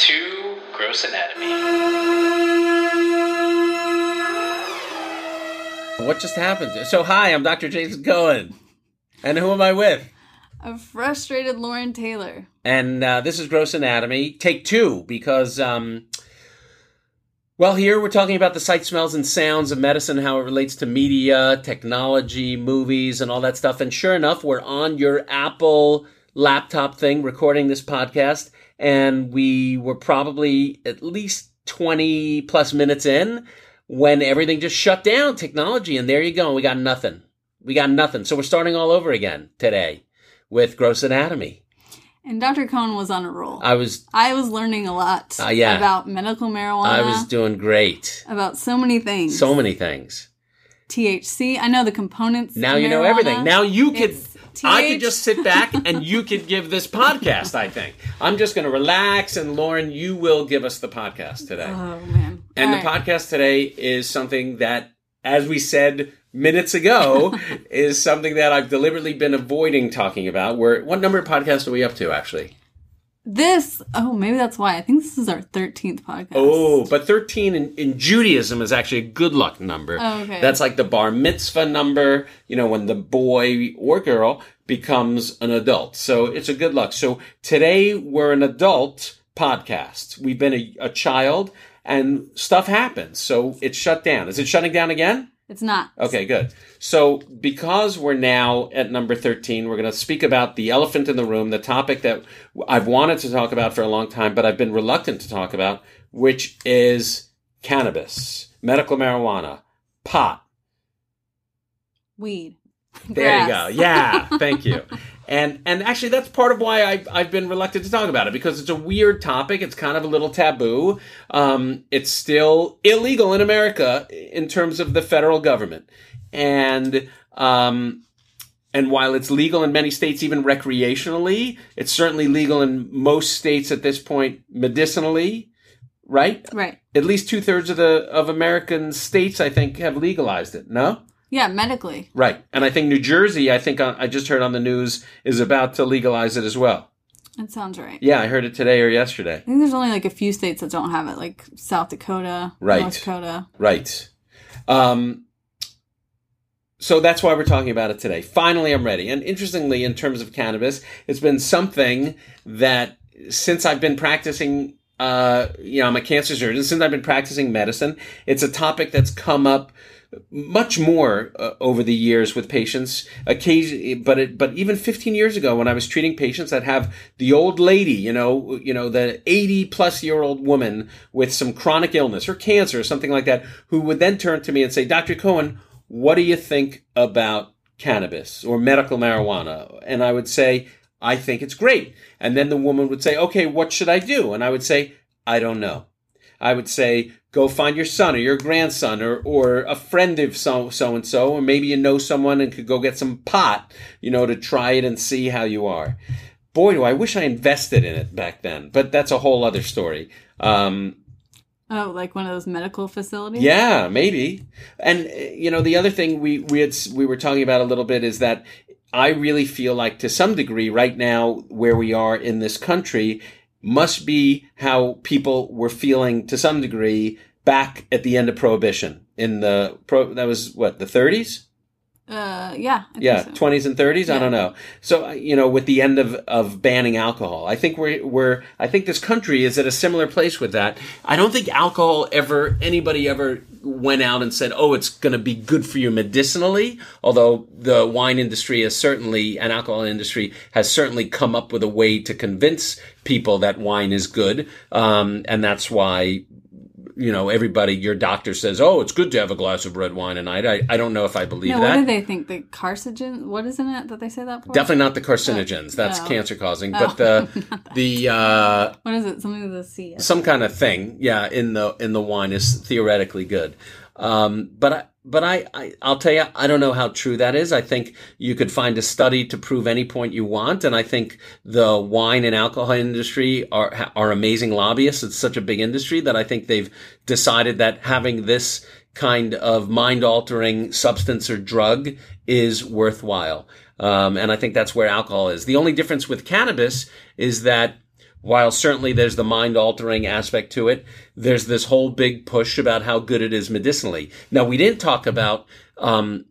to Gross Anatomy. What just happened? So, hi, I'm Dr. Jason Cohen. And who am I with? A frustrated Lauren Taylor. And uh, this is Gross Anatomy, take two, because, um, well, here we're talking about the sight, smells, and sounds of medicine, how it relates to media, technology, movies, and all that stuff. And sure enough, we're on your Apple laptop thing recording this podcast, and we were probably at least 20 plus minutes in when everything just shut down technology and there you go we got nothing we got nothing so we're starting all over again today with gross anatomy And Dr. Cohen was on a roll. i was I was learning a lot Uh, yeah. about medical marijuana, i was doing great about so many things. so many things THC. I know the components. now you know everything now you could I could just sit back and you could give this podcast, I think. I'm just going to relax and Lauren, you will give us the podcast today. Oh man. And All the right. podcast today is something that, as we said minutes ago, is something that I've deliberately been avoiding talking about. Where what number of podcasts are we up to, actually? This. Oh, maybe that's why. I think this is our thirteenth podcast. Oh, but 13 in, in Judaism is actually a good luck number. Oh, okay. That's like the bar mitzvah number, you know, when the boy or girl becomes an adult. So it's a good luck. So today we're an adult podcast. We've been a, a child and stuff happens. So it's shut down. Is it shutting down again? It's not. Okay, good. So, because we're now at number 13, we're going to speak about the elephant in the room, the topic that I've wanted to talk about for a long time, but I've been reluctant to talk about, which is cannabis, medical marijuana, pot. Weed. There you go. Yeah, thank you. And and actually, that's part of why I've, I've been reluctant to talk about it because it's a weird topic. It's kind of a little taboo. Um, it's still illegal in America in terms of the federal government, and um, and while it's legal in many states, even recreationally, it's certainly legal in most states at this point medicinally. Right? Right. At least two thirds of the of American states, I think, have legalized it. No. Yeah. Medically. Right. And I think New Jersey, I think uh, I just heard on the news, is about to legalize it as well. That sounds right. Yeah, I heard it today or yesterday. I think there's only like a few states that don't have it, like South Dakota, Right. North Dakota. Right. Um, so that's why we're talking about it today. Finally, I'm ready. And interestingly, in terms of cannabis, it's been something that since I've been practicing, uh, you know, I'm a cancer surgeon, since I've been practicing medicine, it's a topic that's come up much more uh, over the years with patients. Occasionally but it, but even 15 years ago when i was treating patients that have the old lady you know you know the 80 plus year old woman with some chronic illness or cancer or something like that who would then turn to me and say dr cohen what do you think about cannabis or medical marijuana? And i would say i think it's great. And then the woman would say okay what should i do? And i would say i don't know. I would say, go find your son or your grandson or, or a friend of so, so and so, or maybe you know someone and could go get some pot, you know, to try it and see how you are. Boy, do I wish I invested in it back then, but that's a whole other story. Um, Oh, like one of those medical facilities? yeah, maybe. And you know, the other thing we we had we were talking about a little bit is that I really feel like to some degree right now where we are in this country must be how people were feeling to some degree back at the end of prohibition. In the pro that was what the 30s Uh, yeah. I yeah so. 20s and 30s i don't know so uh, you know with the end of of banning alcohol i think we're we're i think this country is at a similar place with that i don't think alcohol ever anybody ever went out and said oh it's going to be good for you medicinally although the wine industry has certainly and alcohol industry has certainly come up with a way to convince people that wine is good um, and that's why you know, everybody, your doctor says, oh, it's good to have a glass of red wine a night. I, I don't know if I believe No, that. what do they think? The carcinogen? What is in it that they say that for? Definitely not the carcinogens. That's Oh. cancer causing. Oh. But the the uh, What is it? Something with a C. some kind of thing, yeah, in the in the wine is theoretically good. Um, but I, but I, I I'll tell you, I don't know how true that is. I think you could find a study to prove any point you want, and I think the wine and alcohol industry are are amazing lobbyists. It's such a big industry that I think they've decided that having this kind of mind altering substance or drug is worthwhile. Um, and I think that's where alcohol is. The only difference with cannabis is that while certainly there's the mind altering aspect to it, there's this whole big push about how good it is medicinally. Now, we didn't talk about um,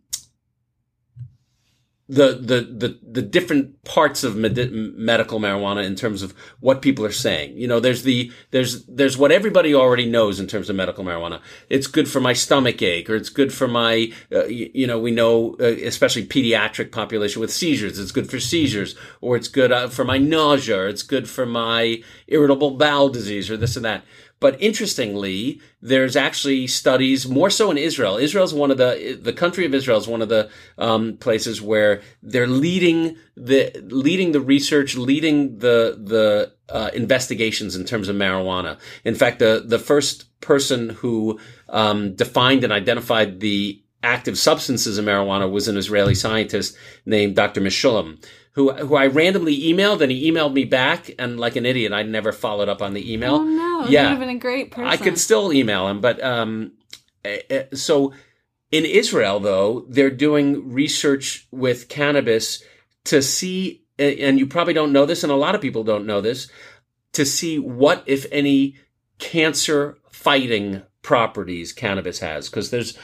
the, the the the different parts of med- medical marijuana in terms of what people are saying. You know, there's the there's there's what everybody already knows in terms of medical marijuana. It's good for my stomach ache, or it's good for my uh, you, you, know we know uh, especially pediatric population with seizures. It's good for seizures, or it's good uh, for my nausea, or it's good for my irritable bowel disease, or this and that. But interestingly, there's actually studies more so in Israel. Israel is one of the the country of Israel is one of the um, places where they're leading the leading the research, leading the the uh, investigations in terms of marijuana. In fact, the the first person who um, defined and identified the active substances in marijuana was an Israeli scientist named Dr. Mechoulam, who who I randomly emailed, and he emailed me back, and like an idiot, I never followed up on the email. Oh no! Yeah, would have been a great person. I could still email him, but um, eh, eh, so in Israel though, they're doing research with cannabis to see, eh, and you probably don't know this, and a lot of people don't know this, to see what if any cancer fighting properties cannabis has, because there's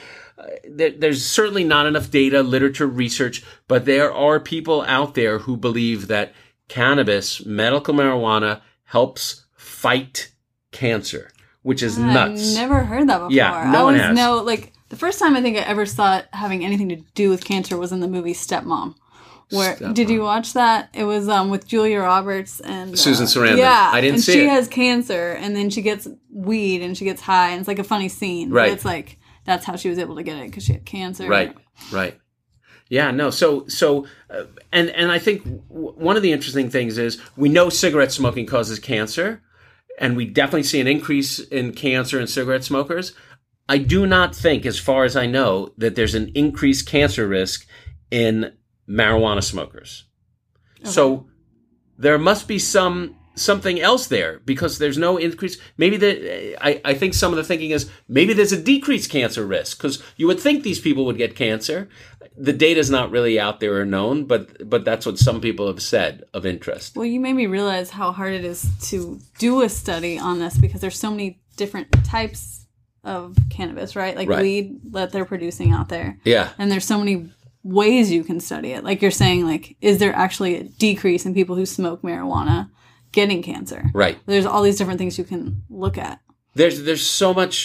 there, there's certainly not enough data, literature, research, but there are people out there who believe that cannabis, medical marijuana, helps fight cancer, which is nuts. I've never heard that before. Yeah, no I one always has. know, like, the first time I think I ever saw it having anything to do with cancer was in the movie Stepmom. Where did you watch that? It was um with Julia Roberts and uh, Susan Sarandon. Yeah, I didn't and see she it. has cancer, and then she gets weed and she gets high, and it's like a funny scene. but Right. it's like that's how she was able to get it because she had cancer. Right, right. Yeah, no. So, so, uh, and and I think w- one of the interesting things is we know cigarette smoking causes cancer, and we definitely see an increase in cancer in cigarette smokers. I do not think, as far as I know, that there's an increased cancer risk in marijuana smokers. So there must be some something else there because there's no increase. Maybe the I, I think some of the thinking is maybe there's a decreased cancer risk because you would think these people would get cancer. The data's not really out there or known, but but that's what some people have said of interest. Well, you made me realize how hard it is to do a study on this because there's so many different types of cannabis, right? Like Right. weed that they're producing out there. Yeah, And there's so many ways you can study it. Like you're saying, like, is there actually a decrease in people who smoke marijuana getting cancer? right. There's all these different things you can look at. there's there's so much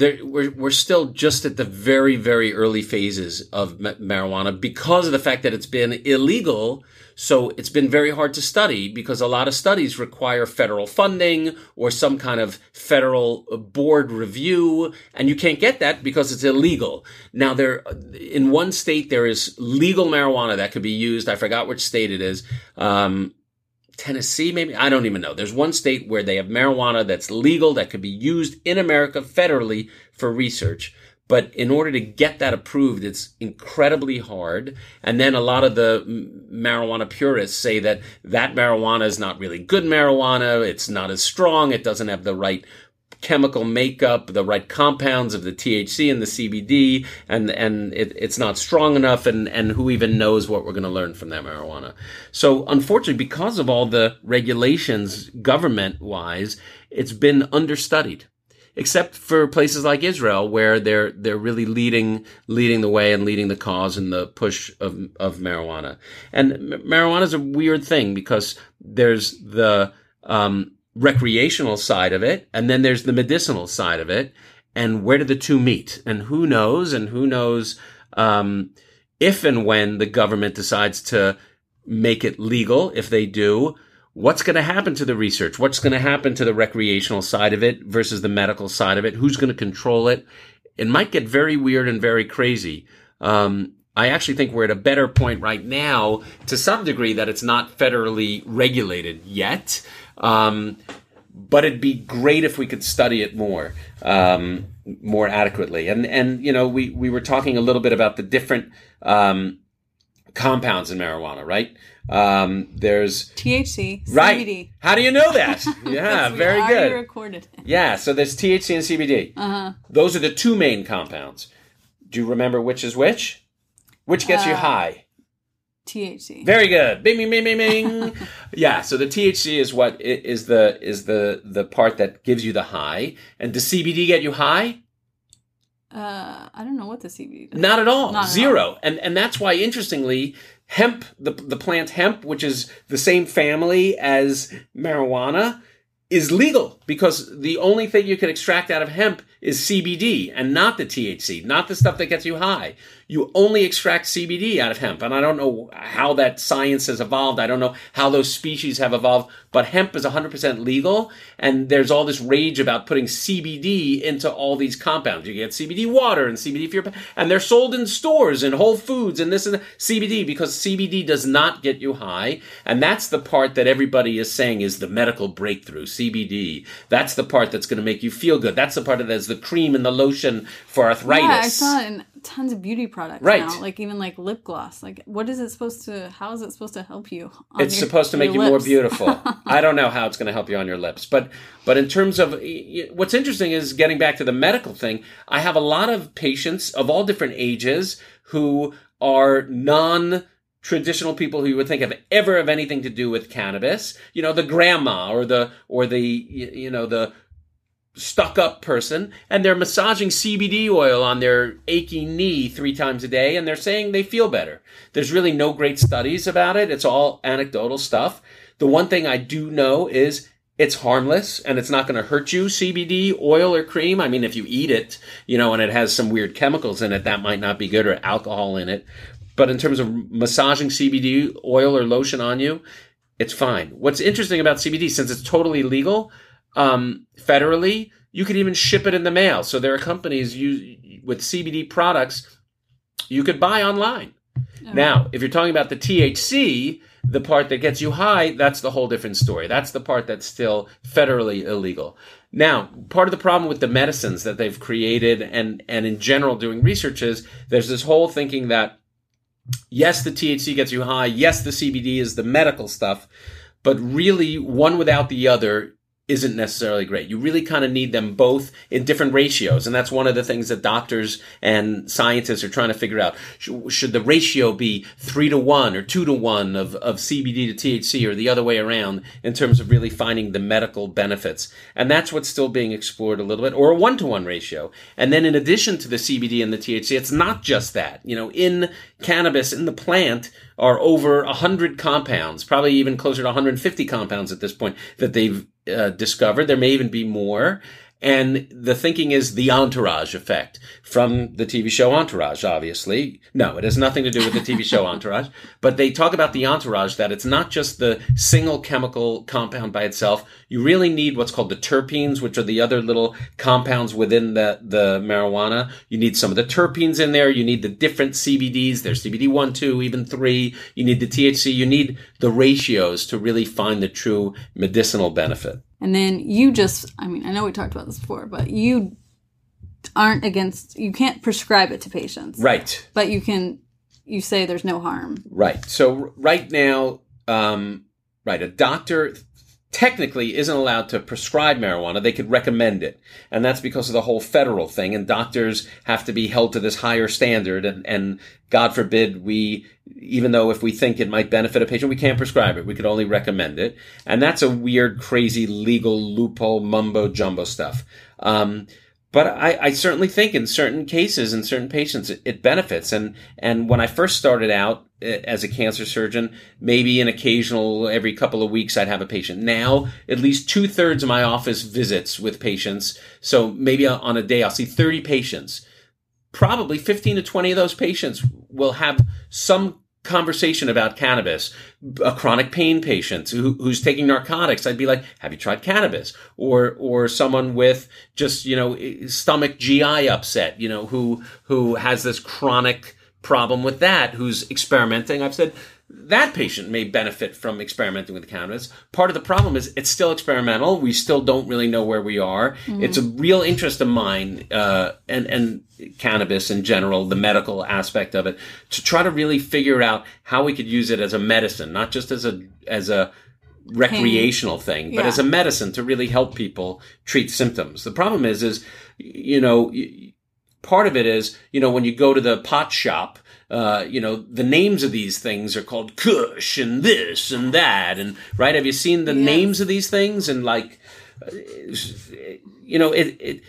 there we're we're still just at the very very early phases of ma- marijuana because of the fact that it's been illegal so it's been very hard to study because a lot of studies require federal funding or some kind of federal board review and you can't get that because it's illegal now there in one state there is legal marijuana that could be used i forgot which state it is um, Tennessee, maybe I don't even know. There's one state where they have marijuana that's legal that could be used in America federally for research. But in order to get that approved, it's incredibly hard. And then a lot of the marijuana purists say that that marijuana is not really good marijuana. It's not as strong. It doesn't have the right chemical makeup, the right compounds of the THC and the CBD, and and it, it's not strong enough, and and who even knows what we're going to learn from that marijuana. So unfortunately, because of all the regulations, government wise, it's been understudied. Except for places like Israel, where they're they're really leading leading the way and leading the cause in the push of of marijuana. And marijuana is a weird thing because there's the um, recreational side of it, and then there's the medicinal side of it. And where do the two meet? And who knows? And who knows um, if and when the government decides to make it legal? If they do, what's going to happen to the research? What's going to happen to the recreational side of it versus the medical side of it? Who's going to control it? It might get very weird and very crazy. Um, I actually think we're at a better point right now, to some degree, that it's not federally regulated yet. Um, but it'd be great if we could study it more, um, more adequately. And and you know, we we were talking a little bit about the different um, compounds in marijuana, right? Um, there's THC, right. CBD. How do you know that? Yeah, very good. recorded. Yeah, so there's THC and CBD. Uh-huh. Those are the two main compounds. Do you remember which is which? Which gets you Uh, high? THC. Very good. Bing, bing, bing, bing, bing. yeah. So the THC is what i- the is the the part that gives you the high. And does CBD get you high? Uh, I don't know what the CBD does. Not at all. Not at Zero. And and that's why interestingly, hemp, the the plant hemp, which is the same family as marijuana, is legal because the only thing you can extract out of hemp is CBD and not the THC, not the stuff that gets you high. You only extract CBD out of hemp. And I don't know how that science has evolved. I don't know how those species have evolved, but hemp is 100% legal. And there's all this rage about putting CBD into all these compounds. You get CBD water and CBD for your, and they're sold in stores and Whole Foods and this and that. CBD because CBD does not get you high. And that's the part that everybody is saying is the medical breakthrough, CBD. That's the part that's going to make you feel good. That's the part that is the cream and the lotion for arthritis. Yeah, I saw tons of beauty products Right. now. Like even like lip gloss. Like what is it supposed to? How is it supposed to help you? on it's your- supposed to make you your more beautiful. I don't know how it's going to help you on your lips, but but in terms of what's interesting is getting back to the medical thing. I have a lot of patients of all different ages who are non traditional people who you would think have ever have anything to do with cannabis. You know, the grandma or the or the you know the stuck up person and they're massaging CBD oil on their achy knee three times a day and they're saying they feel better. There's really no great studies about it. It's all anecdotal stuff. The one thing I do know is it's harmless and it's not going to hurt you. CBD oil or cream. I mean, if you eat it, you know, and it has some weird chemicals in it, that might not be good or alcohol in it. But in terms of massaging CBD oil or lotion on you, it's fine. What's interesting about CBD, since it's totally legal, um, federally, you could even ship it in the mail. So there are companies you, with CBD products you could buy online. Now, if you're talking about the THC, the part that gets you high, that's the whole different story. That's the part that's still federally illegal. Now, part of the problem with the medicines that they've created and, and in general doing research is there's this whole thinking that yes, the THC gets you high. Yes, the CBD is the medical stuff, but really one without the other isn't necessarily great. You really kind of need them both in different ratios. And that's one of the things that doctors and scientists are trying to figure out. Should, the ratio be three to one or two to one of, of CBD to THC or the other way around in terms of really finding the medical benefits? And that's what's still being explored a little bit or a one to one ratio. And then in addition to the CBD and the THC, it's not just that, you know, in cannabis, in the plant, are over 100 compounds, probably even closer to 150 compounds at this point that they've uh, discovered. There may even be more. And the thinking is the entourage effect from the TV show Entourage, obviously. No, it has nothing to do with the TV show Entourage, but they talk about the entourage that it's not just the single chemical compound by itself. You really need what's called the terpenes, which are the other little compounds within the, the marijuana. You need some of the terpenes in there. You need the different CBDs. There's CBD 1, 2, even 3. You need the THC. You need the ratios to really find the true medicinal benefit. And then you just, I mean, I know we talked about this before, but you aren't against, you can't prescribe it to patients. Right. But you can, you say there's no harm. Right. So right now, um, right, a doctor technically isn't allowed to prescribe marijuana. They could recommend it. And that's because of the whole federal thing. And doctors have to be held to this higher standard. And, and God forbid we, even though if we think it might benefit a patient, we can't prescribe it. We could only recommend it. And that's a weird, crazy legal loophole mumbo jumbo stuff. Um, but I, I certainly think in certain cases, in certain patients, it, it benefits. And and when I first started out eh, as a cancer surgeon, maybe an occasional every couple of weeks I'd have a patient. Now, at least two thirds of my office visits with patients. So maybe on a day I'll see thirty patients. Probably fifteen to twenty of those patients will have some conversation about cannabis. A chronic pain patient who, who's taking narcotics, I'd be like, "Have you tried cannabis?" Or or someone with just you know stomach GI upset, you know, who who has this chronic problem with that, who's experimenting. I've said that patient may benefit from experimenting with cannabis. Part of the problem is it's still experimental. We still don't really know where we are. It's a real interest of mine, uh, and and cannabis in general, the medical aspect of it, to try to really figure out how we could use it as a medicine, not just as a as a recreational thing, but Yeah. as a medicine to really help people treat symptoms. The problem is, is you know, part of it is, you know, when you go to the pot shop, uh, you know, the names of these things are called Kush and this and that, and right? Have you seen the Yes. names of these things? And like, you know, it it.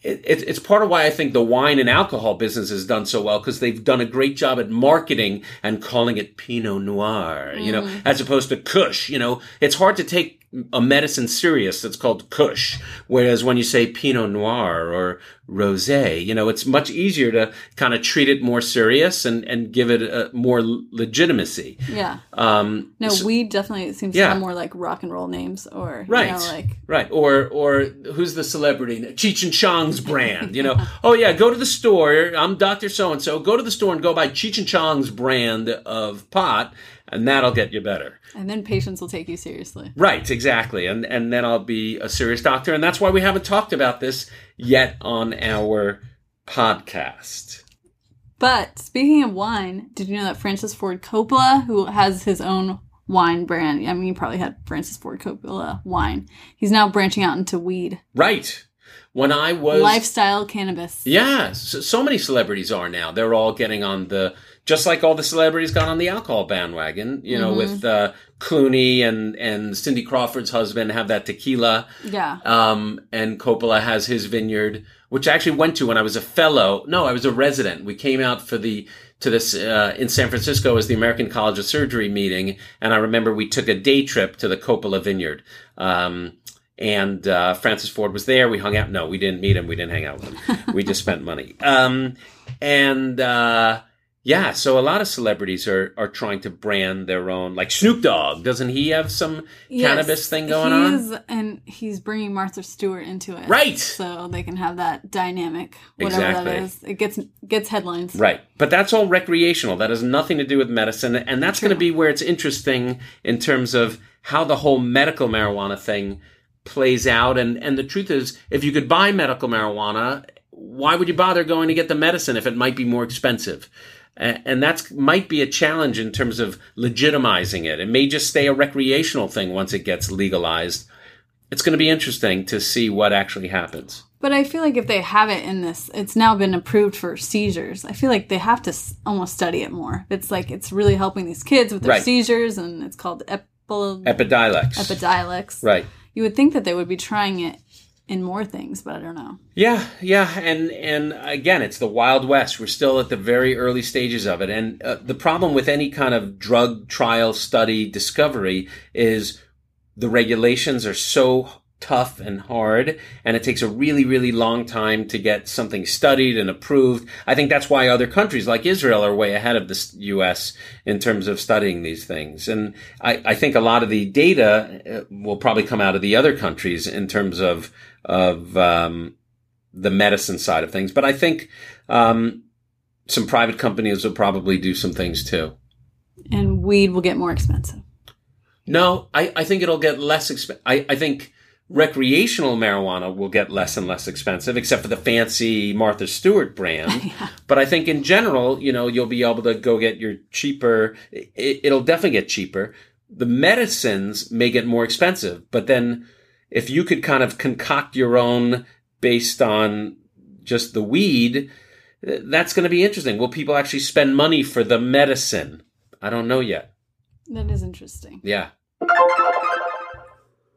It, it, it's part of why I think the wine and alcohol business has done so well because they've done a great job at marketing and calling it Pinot Noir, you know, as opposed to Kush. You know, it's hard to take a medicine serious that's called Kush, whereas when you say Pinot Noir or Rosé, you know, it's much easier to kind of treat it more serious and and give it a more legitimacy. Yeah. Um, No, so- weed definitely seems Yeah. to have more like rock and roll names or you Right. know, like Right. Or or who's the celebrity? Cheech and Chong's brand. You know, oh yeah, go to the store. I'm Dr. So and so. Go to the store and go buy Cheech and Chong's brand of pot, and that'll get you better. And then patients will take you seriously. Right, exactly. And and then I'll be a serious doctor. And that's why we haven't talked about this yet on our podcast. But speaking of wine, did you know that Francis Ford Coppola, who has his own wine brand, I mean, you probably had Francis Ford Coppola wine, he's now branching out into weed, Right. When I was lifestyle cannabis. Yeah, so, so many celebrities are now. They're all getting on the just like all the celebrities got on the alcohol bandwagon. You know, with uh, Clooney and and Cindy Crawford's husband have that tequila. Yeah. Um, and Coppola has his vineyard, which I actually went to when I was a fellow. No, I was a resident. We came out for the to this uh, in San Francisco as the American College of Surgery meeting, and I remember we took a day trip to the Coppola vineyard. Um, and uh, Francis Ford was there. We hung out. No, we didn't meet him. We didn't hang out with him. we just spent money. Um, and uh, yeah, so a lot of celebrities are are trying to brand their own. Like Snoop Dogg, doesn't he have some Yes, cannabis thing going on? And he's bringing Martha Stewart into it. Right. So they can have that dynamic, whatever Exactly. that is. It gets gets headlines. Right. But that's all recreational. That has nothing to do with medicine. And that's going to be where it's interesting in terms of how the whole medical marijuana thing plays out. And, and the truth is, if you could buy medical marijuana, why would you bother going to get the medicine if it might be more expensive? And that's might be a challenge in terms of legitimizing it. It may just stay a recreational thing once it gets legalized. It's going to be interesting to see what actually happens. But I feel like if they have it in this, it's now been approved for seizures. I feel like they have to almost study it more. It's like it's really helping these kids with their Right. seizures, and it's called epi- Epidiolex. Epidiolex. right. You would think that they would be trying it in more things, but I don't know. Yeah, yeah, and and again, it's the Wild West. We're still at the very early stages of it, and uh, the problem with any kind of drug trial, study, discovery is the regulations are so tough and hard, and it takes a really, really long time to get something studied and approved. I think that's why other countries like Israel are way ahead of the U.S. in terms of studying these things, and I, I think a lot of the data uh, will probably come out of the other countries in terms of of um, the medicine side of things. But I think um, some private companies will probably do some things too. And weed will get more expensive. No, I, I think it'll get less expensive. I, I think recreational marijuana will get less and less expensive, except for the fancy Martha Stewart brand. But I think in general, you know, you'll be able to go get your cheaper, it, it'll definitely get cheaper. The medicines may get more expensive, but then if you could kind of concoct your own based on just the weed, that's going to be interesting. Will people actually spend money for the medicine? I don't know yet. That is interesting. Yeah.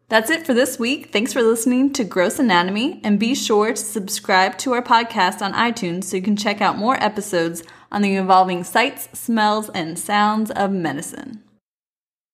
That's it for this week. Thanks for listening to Gross Anatomy, and be sure to subscribe to our podcast on iTunes so you can check out more episodes on the evolving sights, smells, and sounds of medicine.